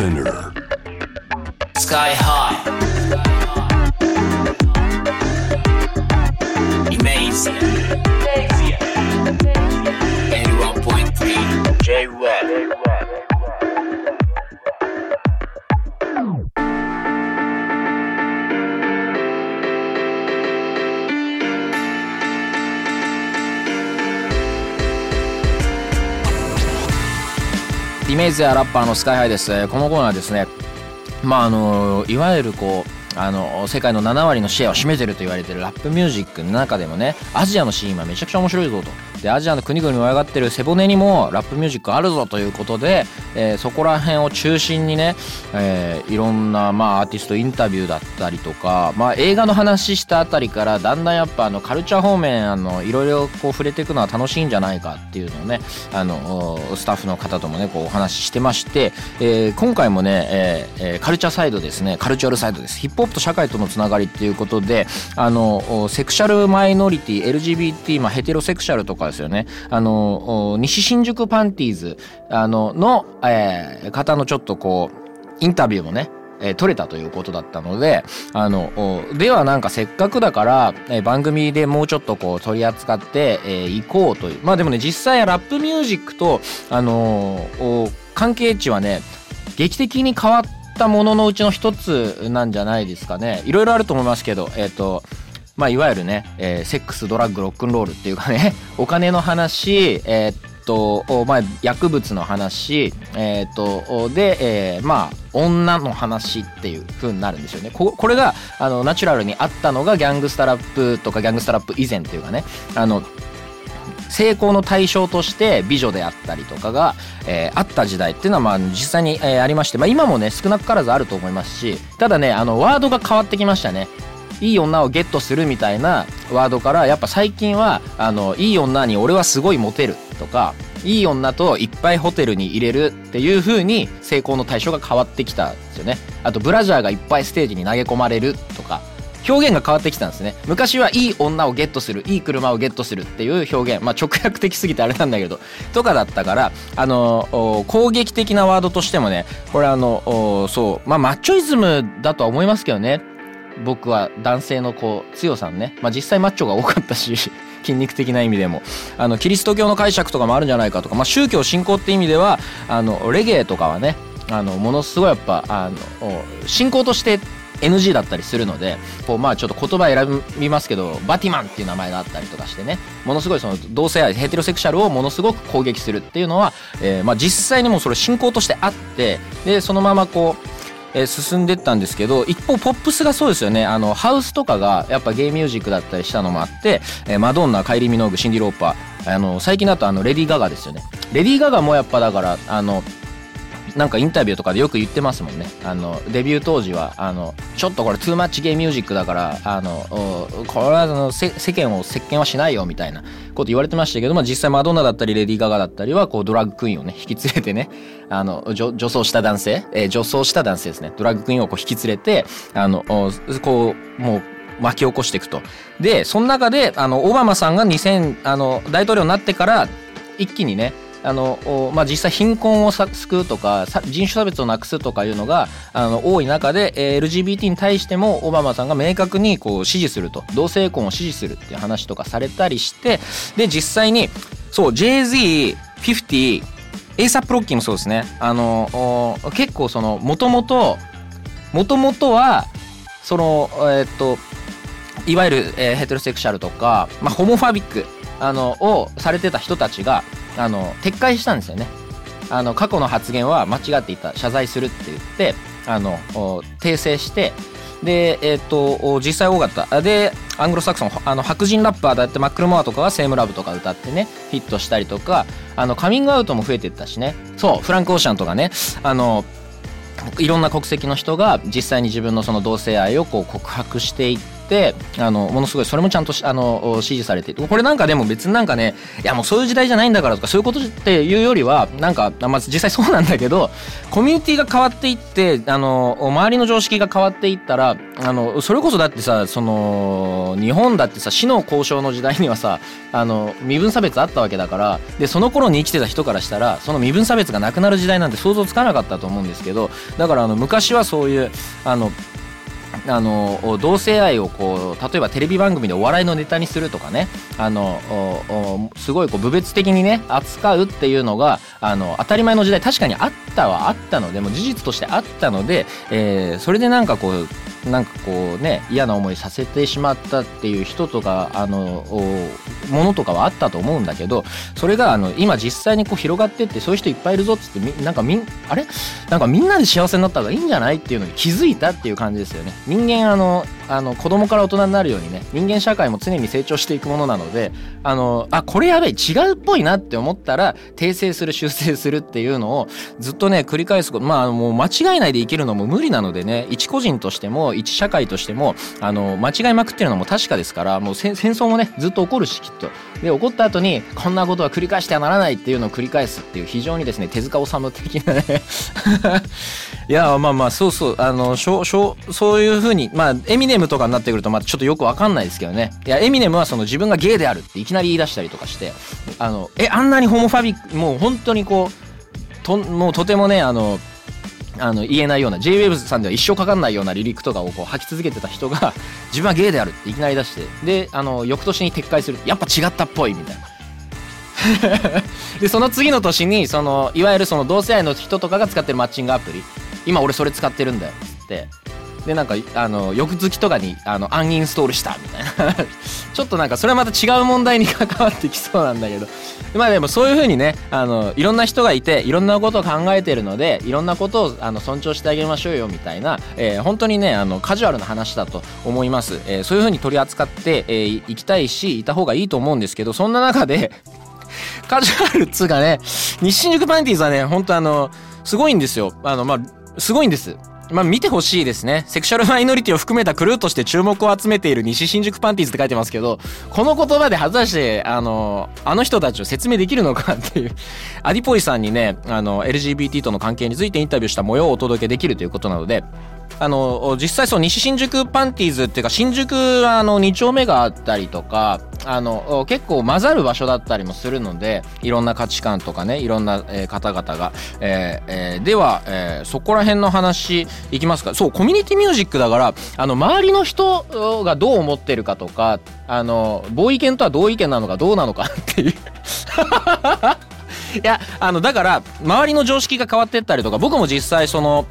Spinner. Sky High Amazing 81.3メージやラッパーのスカイハイです。このコーナーですねまああのいわゆるこうあの世界の7割のシェアを占めてると言われてるラップミュージックの中でもねアジアのシーンはめちゃくちゃ面白いぞと。でアジアの国々に上がってる背骨にもラップミュージックあるぞということで、えーそこら辺を中心にね、えーいろんな、まあ、アーティストインタビューだったりとか、まあ、映画の話したあたりからだんだんやっぱあのカルチャー方面あのいろいろこう触れていくのは楽しいんじゃないかっていうのをねあのスタッフの方ともねこうお話ししてまして、えー今回もね、えーえーカルチャーサイドですねカルチュアルサイドです。ヒップホップっと社会とのつながりっていうことであのセクシャルマイノリティ LGBT、まあ、ヘテロセクシャルとかですよねあの西新宿パンティーズあのの、えー方のちょっとこうインタビューもねえー撮れたということだったので、あの、ではなんかせっかくだから、えー番組でもうちょっとこう取り扱って、えー行こうという。まあでもね、実際ラップミュージックと、あのー関係値はね、劇的に変わったもののうちの一つなんじゃないですかね。いろいろあると思いますけど、えっ、と、まあ、いわゆるね、えーセックス、ドラッグ、ロックンロールっていうかね、お金の話、えーと、まあ、薬物の話、えーっと、で、えーまあ、女の話っていう風になるんですよね。ここれが、あの、ナチュラルにあったのがギャングスタラップとかギャングスタラップ以前っていうかね、あの、成功の対象として美女であったりとかが、えーあった時代っていうのはまあ実際に、えーありまして、まあ、今もね少なからずあると思いますしただねあのワードが変わってきましたね。いい女をゲットするみたいなワードからやっぱ最近はあのいい女に俺はすごいモテるとかいい女といっぱいホテルに入れるっていう風に成功の対象が変わってきたんですよね。あとブラジャーがいっぱいステージに投げ込まれるとか表現が変わってきたんですね。昔はいい女をゲットするいい車をゲットするっていう表現。まあ直訳的すぎてあれなんだけどとかだったからあの攻撃的なワードとしてもねこれあのそうまあマッチョイズムだとは思いますけどね。僕は男性のこう強さね、まあ、実際マッチョが多かったし 筋肉的な意味でも。あのキリスト教の解釈とかもあるんじゃないかとか、まあ、宗教信仰って意味ではあのレゲエとかはねあのものすごいやっぱあの信仰として NG だったりするのでこうまあちょっと言葉選びますけどバティマンっていう名前があったりとかしてねものすごいその同性愛ヘテロセクシャルをものすごく攻撃するっていうのは、えーまあ、実際にもそれ信仰としてあってでそのままこうえ進んでったんですけど一方ポップスがそうですよね。あのハウスとかがやっぱゲイミュージックだったりしたのもあって、えマドンナカイリー・ミノーグシンディ・ローパーあの最近だとあのレディー・ガガですよね。レディー・ガガもやっぱだからあのなんかインタビューとかでよく言ってますもんね。あのデビュー当時はあのちょっとこれトゥーマッチゲイミュージックだからあのこれはのせ世間を席巻はしないよみたいなこと言われてましたけど、まあ、実際マドンナだったりレディー・ガガだったりはこうドラッグクイーンをね引き連れてねあの女女装した男性、えー女装した男性ですね。ドラッグクイーンをこう引き連れてあのこうもう巻き起こしていくと。でその中であのオバマさんが2000あの大統領になってから一気にねあのまあ、実際貧困を救うとか人種差別をなくすとかいうのがあの多い中で、LGBT に対してもオバマさんが明確にこう支持すると。同性婚を支持するっていう話とかされたりしてで実際にそう JZ50 エイサップロッキーもそうですね。あの結構そのもともともともとはそのえっといわゆる、ヘテロセクシャルとか、まあ、 homophobicあのをされてた人たちがあの撤回したんですよね。あの過去の発言は間違っていた。謝罪するって言ってあのお訂正してでえっ、とお実際多かった。でアングロサクソンあの白人ラッパーだってマックルモアとかはセームラブとか歌ってねヒットしたりとかあのカミングアウトも増えていったしね。そう。フランク・オーシャンとかね。あのいろんな国籍の人が実際に自分のその同性愛をこう告白していっってあのものすごいそれもちゃんとあの支持されてこれなんかでも別になんかねいやもうそういう時代じゃないんだからとかそういうことっていうよりはなんか、まあ、実際そうなんだけどコミュニティが変わっていってあの周りの常識が変わっていったらあのそれこそだってさその日本だってさ死の交渉の時代にはさあの身分差別あったわけだからでその頃に生きてた人からしたらその身分差別がなくなる時代なんて想像つかなかったと思うんですけどだからあの昔はそういうあのあの同性愛をこう例えばテレビ番組でお笑いのネタにするとかね。あのすごいこう部別的にね扱うっていうのがあの当たり前の時代確かにあったはあったのでも事実としてあったので、えー、それでなんかこうなんかこうね嫌な思いさせてしまったっていう人とかあのものとかはあったと思うんだけどそれがあの今実際にこう広がってってそういう人いっぱいいるぞっつってなんかみんあれ？なんかみんなで幸せになった方がいいんじゃない？っていうのに気づいたっていう感じですよね。人間あのあの子供から大人になるようにね人間社会も常に成長していくものなのであのあこれやべえ違うっぽいなって思ったら訂正する修正するっていうのをずっとね繰り返すことまあもう間違いないでいけるのも無理なのでね一個人としても一社会としてもあの間違いまくってるのも確かですからもう戦争もねずっと起こるしきっと。で起こった後にこんなことは繰り返してはならないっていうのを繰り返すっていう非常にですね手塚治虫的なね。いやまあまあそうそうあのしょしょそういうふうにまあエミネムとかになってくるとまあちょっとよくわかんないですけどね。いやエミネムはその自分がゲイであるっていきなり言い出したりとかしてあのえあんなにホモファビックもう本当にこうともうとてもねあのあの言えないような JWAVE さんでは一生かかんないようなリリックとかをこう吐き続けてた人が 自分はゲイであるっていきなり出してであの翌年に撤回する。やっぱ違ったっぽいみたいな。でその次の年にそのいわゆるその同性愛の人とかが使ってるマッチングアプリ。今俺それ使ってるんだよつって。でなんかあの翌月とかにあのアンインストールしたみたいなちょっとなんかそれはまた違う問題に関わってきそうなんだけど。まあでもそういう風にねあのいろんな人がいていろんなことを考えてるのでいろんなことをあの尊重してあげましょうよみたいな、えー、本当にねあのカジュアルな話だと思います、えー、そういう風に取り扱ってい、えー、きたいしいた方がいいと思うんですけどそんな中で カジュアルっつうかね日新宿パンティーズはね本当あのすごいんですよ。あのまあすごいんです。まあ見てほしいですね。セクシャルマイノリティを含めたクルーとして注目を集めている西新宿パンティーズって書いてますけど、この言葉で果たして、あの、あの人たちを説明できるのかっていう、アディポイさんにね、あの、LGBT との関係についてインタビューした模様をお届けできるということなので、あの実際そう西新宿パンティーズっていうか新宿はあの2丁目があったりとかあの結構混ざる場所だったりもするのでいろんな価値観とかねいろんな、えー、方々が、えーえー、では、えー、そこら辺の話いきますか。そうコミュニティミュージックだからあの周りの人がどう思ってるかとかあの同意見とは同意見なのかどうなのかっていう。いやあのだから周りの常識が変わってったりとか僕も実際その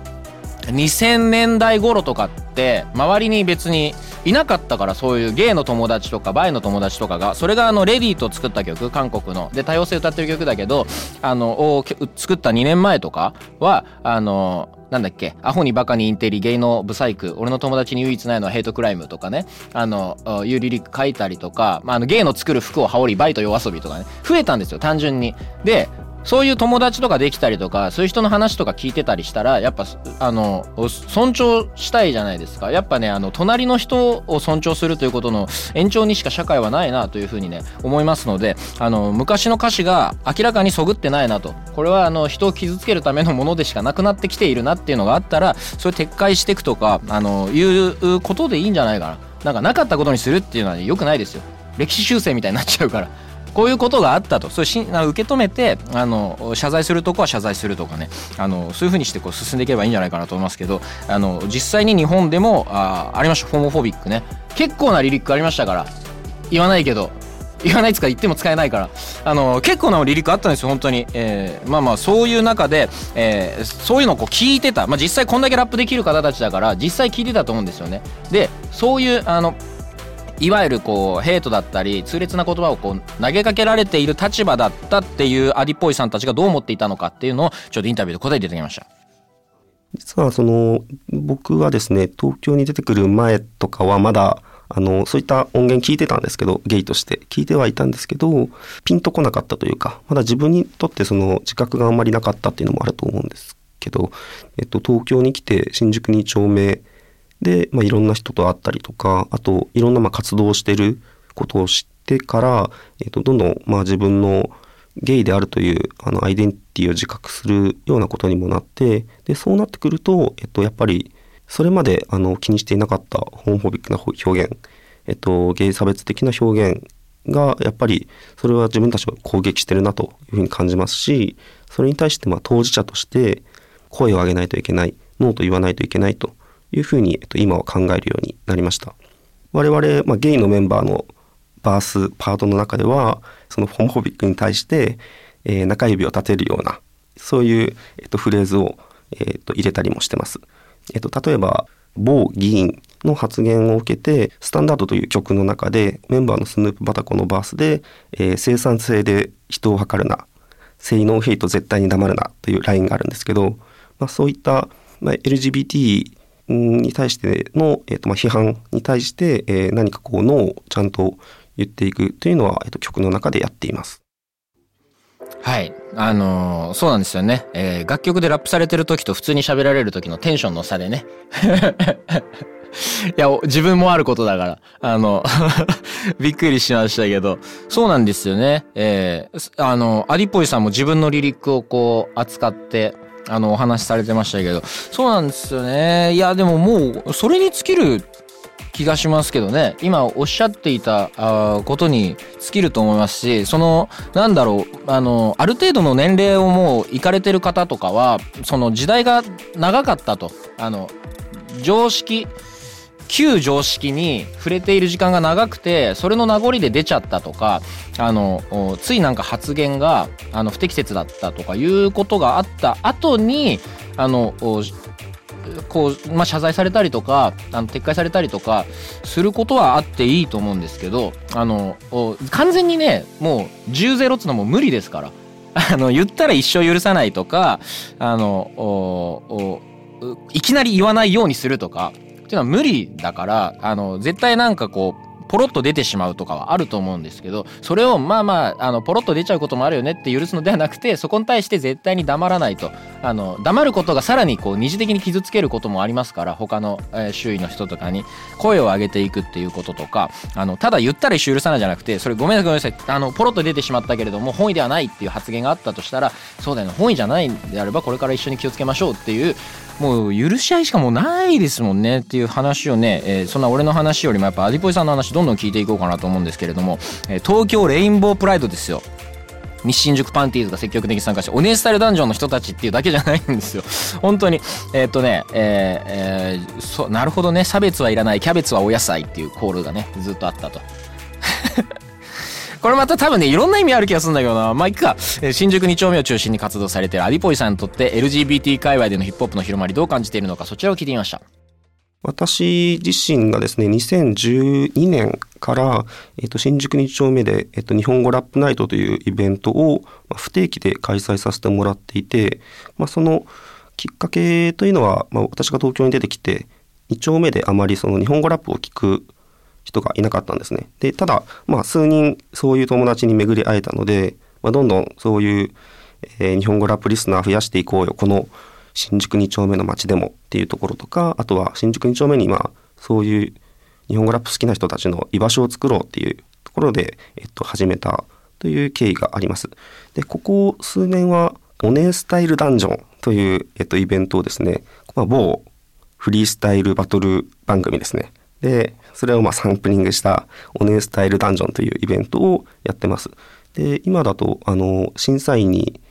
2000年代頃とかって周りに別にいなかったからそういうゲイの友達とかバイの友達とかがそれがあのレディーと作った曲韓国の。で多様性歌ってる曲だけどあの作った2年前とかはあのなんだっけアホにバカにインテリゲイのブサイク俺の友達に唯一ないのはヘイトクライムとかね。あのいうリリック書いたりとか、まあ、あのゲイの作る服を羽織りバイと夜遊びとかね。増えたんですよ単純に。でそういう友達とかできたりとかそういう人の話とか聞いてたりしたらやっぱあの尊重したいじゃないですか。やっぱねあの隣の人を尊重するということの延長にしか社会はないなというふうにね思いますのであの昔の歌詞が明らかにそぐってないなと。これはあの人を傷つけるためのものでしかなくなってきているなっていうのがあったらそれ撤回していくとかあのいうことでいいんじゃないかな。なんかなかったことにするっていうのは良、くないですよ。歴史修正みたいになっちゃうから。こういうことがあったと。そうし受け止めてあの謝罪するとこは謝罪するとかね。あのそういうふうにしてこう進んでいけばいいんじゃないかなと思いますけどあの実際に日本でもあありました。ホモフォビックね。結構なリリックありましたから。言わないけど。言わないつか言っても使えないから。あの結構なリリックあったんですよ本当に、えー、まあまあそういう中で、えー、そういうのをこう聞いてた、まあ、実際こんだけラップできる方たちだから実際聞いてたと思うんですよね。でそういうあのいわゆるこうヘイトだったり痛烈な言葉をこう投げかけられている立場だったっていうアディポイさんたちがどう思っていたのかっていうのをちょっとインタビューで答えていただきました。実はその僕はですね東京に出てくる前とかはまだあのそういった音源聞いてたんですけどゲイとして聞いてはいたんですけどピンとこなかったというかまだ自分にとってその自覚があんまりなかったっていうのもあると思うんですけど、えっと、東京に来て新宿2丁目で、まあ、いろんな人と会ったりとかあといろんなまあ活動をしてることを知ってから、えっとどんどんまあ自分のゲイであるというあのアイデンティティを自覚するようなことにもなってでそうなってくると、えっと、やっぱりそれまであの気にしていなかったホームフォビックな表現、えっと、ゲイ差別的な表現がやっぱりそれは自分たちを攻撃してるなというふうに感じますしそれに対してまあ当事者として声を上げないといけないノーと言わないといけないというふうに、えっと、今は考えるようになりました。我々、まあ、ゲイのメンバーのバースパートの中ではそのホモフォビックに対して、えー中指を立てるようなそういう、えっと、フレーズを、えっと、入れたりもしてます。えっと、例えば某議員の発言を受けて「スタンダード」という曲の中でメンバーのスヌープ・バタコのバースで、えー生産性で人を測るな性能ヘイト絶対に黙るなというラインがあるんですけど、まあ、そういった、まあ、LGBT に対しての、えーとまあ、批判に対して、えー何かこうノーをちゃんと言っていくというのは、えーと曲の中でやっています。はい。あのーそうなんですよね。えー楽曲でラップされてる時と普通に喋られる時のテンションの差でね。いや、自分もあることだから。あの、びっくりしましたけど。そうなんですよね。えーあの、アディポイさんも自分のリリックをこう、扱って、あの、お話しされてましたけど。そうなんですよね。いや、でももう、それに尽きる気がしますけどね今おっしゃっていたことに尽きると思いますしそのなんだろうあのある程度の年齢をもういかれてる方とかはその時代が長かったとあの常識旧常識に触れている時間が長くてそれの名残で出ちゃったとかあのついなんか発言があの不適切だったとかいうことがあった後にあのこう、まあ、謝罪されたりとかあの撤回されたりとかすることはあっていいと思うんですけどあの完全にねもう10ゼロっつうのも無理ですから。あの言ったら一生許さないとかあのいきなり言わないようにするとかっていうのは無理だからあの絶対なんかこうポロッと出てしまうとかはあると思うんですけどそれをまあまああのポロッと出ちゃうこともあるよねって許すのではなくてそこに対して絶対に黙らないと。あの黙ることがさらにこう二次的に傷つけることもありますから他の、えー周囲の人とかに。声を上げていくっていうこととかあのただ言ったら一生許さないじゃなくてそれごめんなさいごめんなさいあのポロッと出てしまったけれども本意ではないっていう発言があったとしたらそうだよね本意じゃないんであればこれから一緒に気をつけましょうっていうもう許し合いしかもうないですもんねっていう話をね、えーそんな俺の話よりもやっぱアディポイさんの話どんどん聞いていこうかなと思うんですけれども、えー東京レインボープライドですよ。西新宿パンティーズが積極的に参加してお姉スタルダンジョンの人たちっていうだけじゃないんですよ。本当にえーっとねえーえーそうなるほどね差別はいらないキャベツはお野菜っていうコールがねずっとあったと。これまた多分ねいろんな意味ある気がするんだけどな。まあいくか。えー新宿2丁目を中心に活動されているアディポイさんにとって LGBT 界隈でのヒップホップの広まりどう感じているのかそちらを聞いてみました。私自身がですね、2012年から、えっと、新宿2丁目で、えっと、日本語ラップナイトというイベントを不定期で開催させてもらっていて、まあ、そのきっかけというのは、まあ、私が東京に出てきて、2丁目であまりその日本語ラップを聞く人がいなかったんですね。で、ただ、まあ、数人そういう友達に巡り会えたので、まあ、どんどんそういう、えー日本語ラップリスナー増やしていこうよ、この新宿2丁目の街でもっていうところとか、あとは新宿2丁目にまあ、そういう日本語ラップ好きな人たちの居場所を作ろうっていうところで、えっと、始めたという経緯があります。で、ここ数年は、オネスタイルダンジョンという、えっと、イベントをですね、まあ、某フリースタイルバトル番組ですね。で、それをまサンプリングしたオネスタイルダンジョンというイベントをやってます。で、今だと、あの、審査員に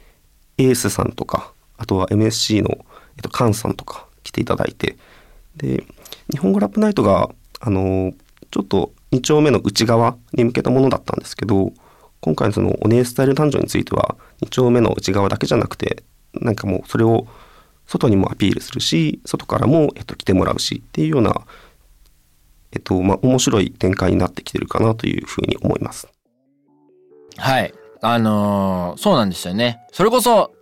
エースさんとか、あとは MSC の、えっと、カンさんとか来ていただいて、で、日本語ラップナイトが、あの、ちょっと2丁目の内側に向けたものだったんですけど、今回のそのオネエスタイルダンジョンについては、2丁目の内側だけじゃなくて、なんかもうそれを外にもアピールするし、外からも、えっと、来てもらうしっていうような、えっと、まあ、面白い展開になってきてるかなというふうに思います。はい。あのーそうなんですよね。それこそ、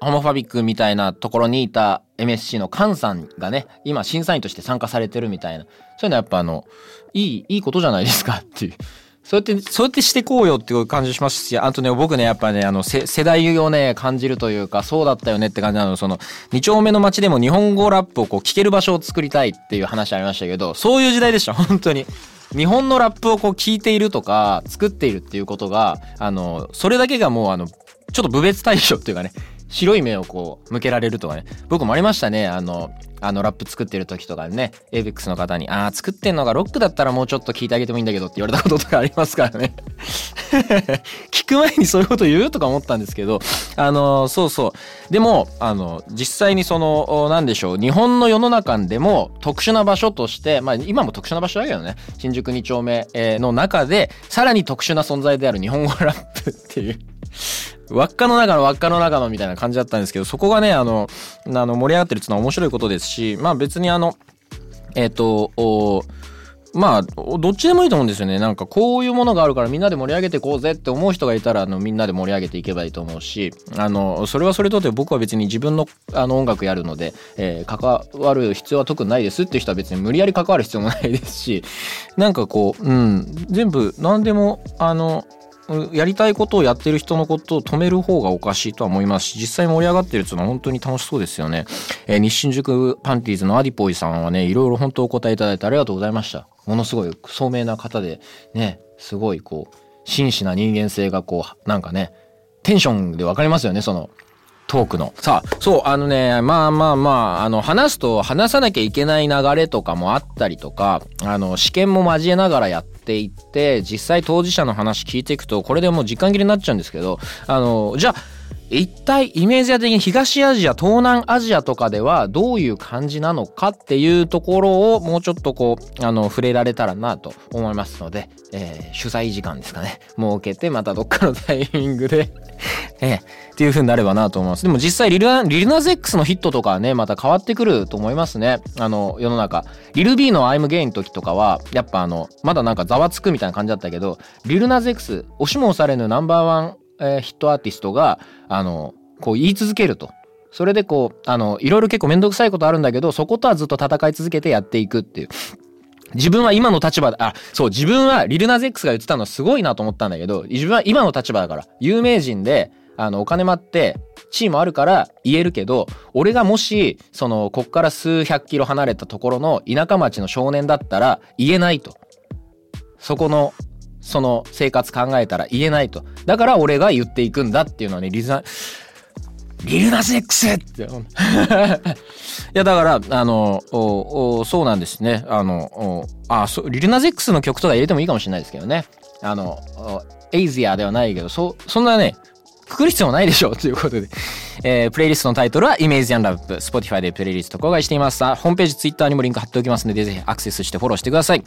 ホモファビックみたいなところにいた MSC の菅さんがね、今審査員として参加されてるみたいな。そういうのはやっぱあの、いい、いいことじゃないですかっていう。そうやって、そうやってしてこうよっていう感じしますし、あとね、僕ね、やっぱね、あの、せ世代をね、感じるというか、そうだったよねって感じなの、その、二丁目の街でも日本語ラップをこう聞ける場所を作りたいっていう話ありましたけど、そういう時代でした、本当に。日本のラップをこう聞いているとか、作っているっていうことが、あの、それだけがもうあの、ちょっと部別対象っていうかね、白い目をこう向けられるとかね僕もありましたね。あのあのラップ作ってる時とかね ABEX の方に「ああ作ってんのがロックだったらもうちょっと聞いてあげてもいいんだけど」って言われたこととかありますからね。聞く前にそういうこと言うとか思ったんですけどあのそうそう。でもあの実際にその何でしょう日本の世の中でも特殊な場所としてまあ今も特殊な場所だけどね新宿2丁目の中でさらに特殊な存在である日本語ラップっていう輪っかの中の輪っかの中のみたいな感じだったんですけど、そこがね、あの、あの盛り上がってるっていうのは面白いことですし、まあ別にあの、えっ、ー、と、まあ、どっちでもいいと思うんですよね。なんかこういうものがあるからみんなで盛り上げていこうぜって思う人がいたら、あの、みんなで盛り上げていけばいいと思うし、あの、それはそれとって僕は別に自分のあの音楽やるので、えー、関わる必要は特にないですっていう人は別に無理やり関わる必要もないですし、なんかこう、うん、全部何でも、あの、やりたいことをやってる人のことを止める方がおかしいとは思いますし実際盛り上がってるっていうのは本当に楽しそうですよね、えー、日新宿パンティーズのアディポイさんはねいろいろ本当お答えいただいてありがとうございました。ものすごい聡明な方でねすごいこう真摯な人間性がこうなんかねテンションで分かりますよねその。トークの。さあ、そう、あのね、まあまあまあ、あの、話すと話さなきゃいけない流れとかもあったりとか、あの、試験も交えながらやっていって、実際当事者の話聞いていくと、これでもう時間切れになっちゃうんですけど、あの、じゃあ、一体イメージ的に東アジア東南アジアとかではどういう感じなのかっていうところをもうちょっとこうあの触れられたらなと思いますので、えー、取材時間ですかね。設けてまたどっかのタイミングで。えー、っていう風になればなと思います。でも実際リルリルナゼックスのヒットとかはねまた変わってくると思いますね。あの世の中。リル B の I'm Gay の時とかはやっぱあのまだなんかざわつくみたいな感じだったけどリルナゼックス押しも押されぬナンバーワンえー、ヒットアーティストが、あの、こう言い続けると。それでこう、あの、いろいろ結構めんどくさいことあるんだけど、そことはずっと戦い続けてやっていくっていう。自分は今の立場で、あ、そう、自分はリルナゼックスが言ってたのすごいなと思ったんだけど、自分は今の立場だから、有名人で、あの、お金もあって、地位もあるから言えるけど、俺がもし、その、こっから数百キロ離れたところの田舎町の少年だったら言えないと。そこのその生活考えたら言えないと。だから俺が言っていくんだっていうのはね、リズナ、リルナセックスって。いや、だから、あの、そうなんですね。あの、あそうリルナゼックスの曲とか入れてもいいかもしれないですけどね。あの、エイズアではないけど、そ、そんなね、くくる必要もないでしょうということで。えー、プレイリストのタイトルはイメージアンラップ。Spotify でプレイリスト公開しています。ホームページ、Twitter にもリンク貼っておきますので、ぜひアクセスしてフォローしてください。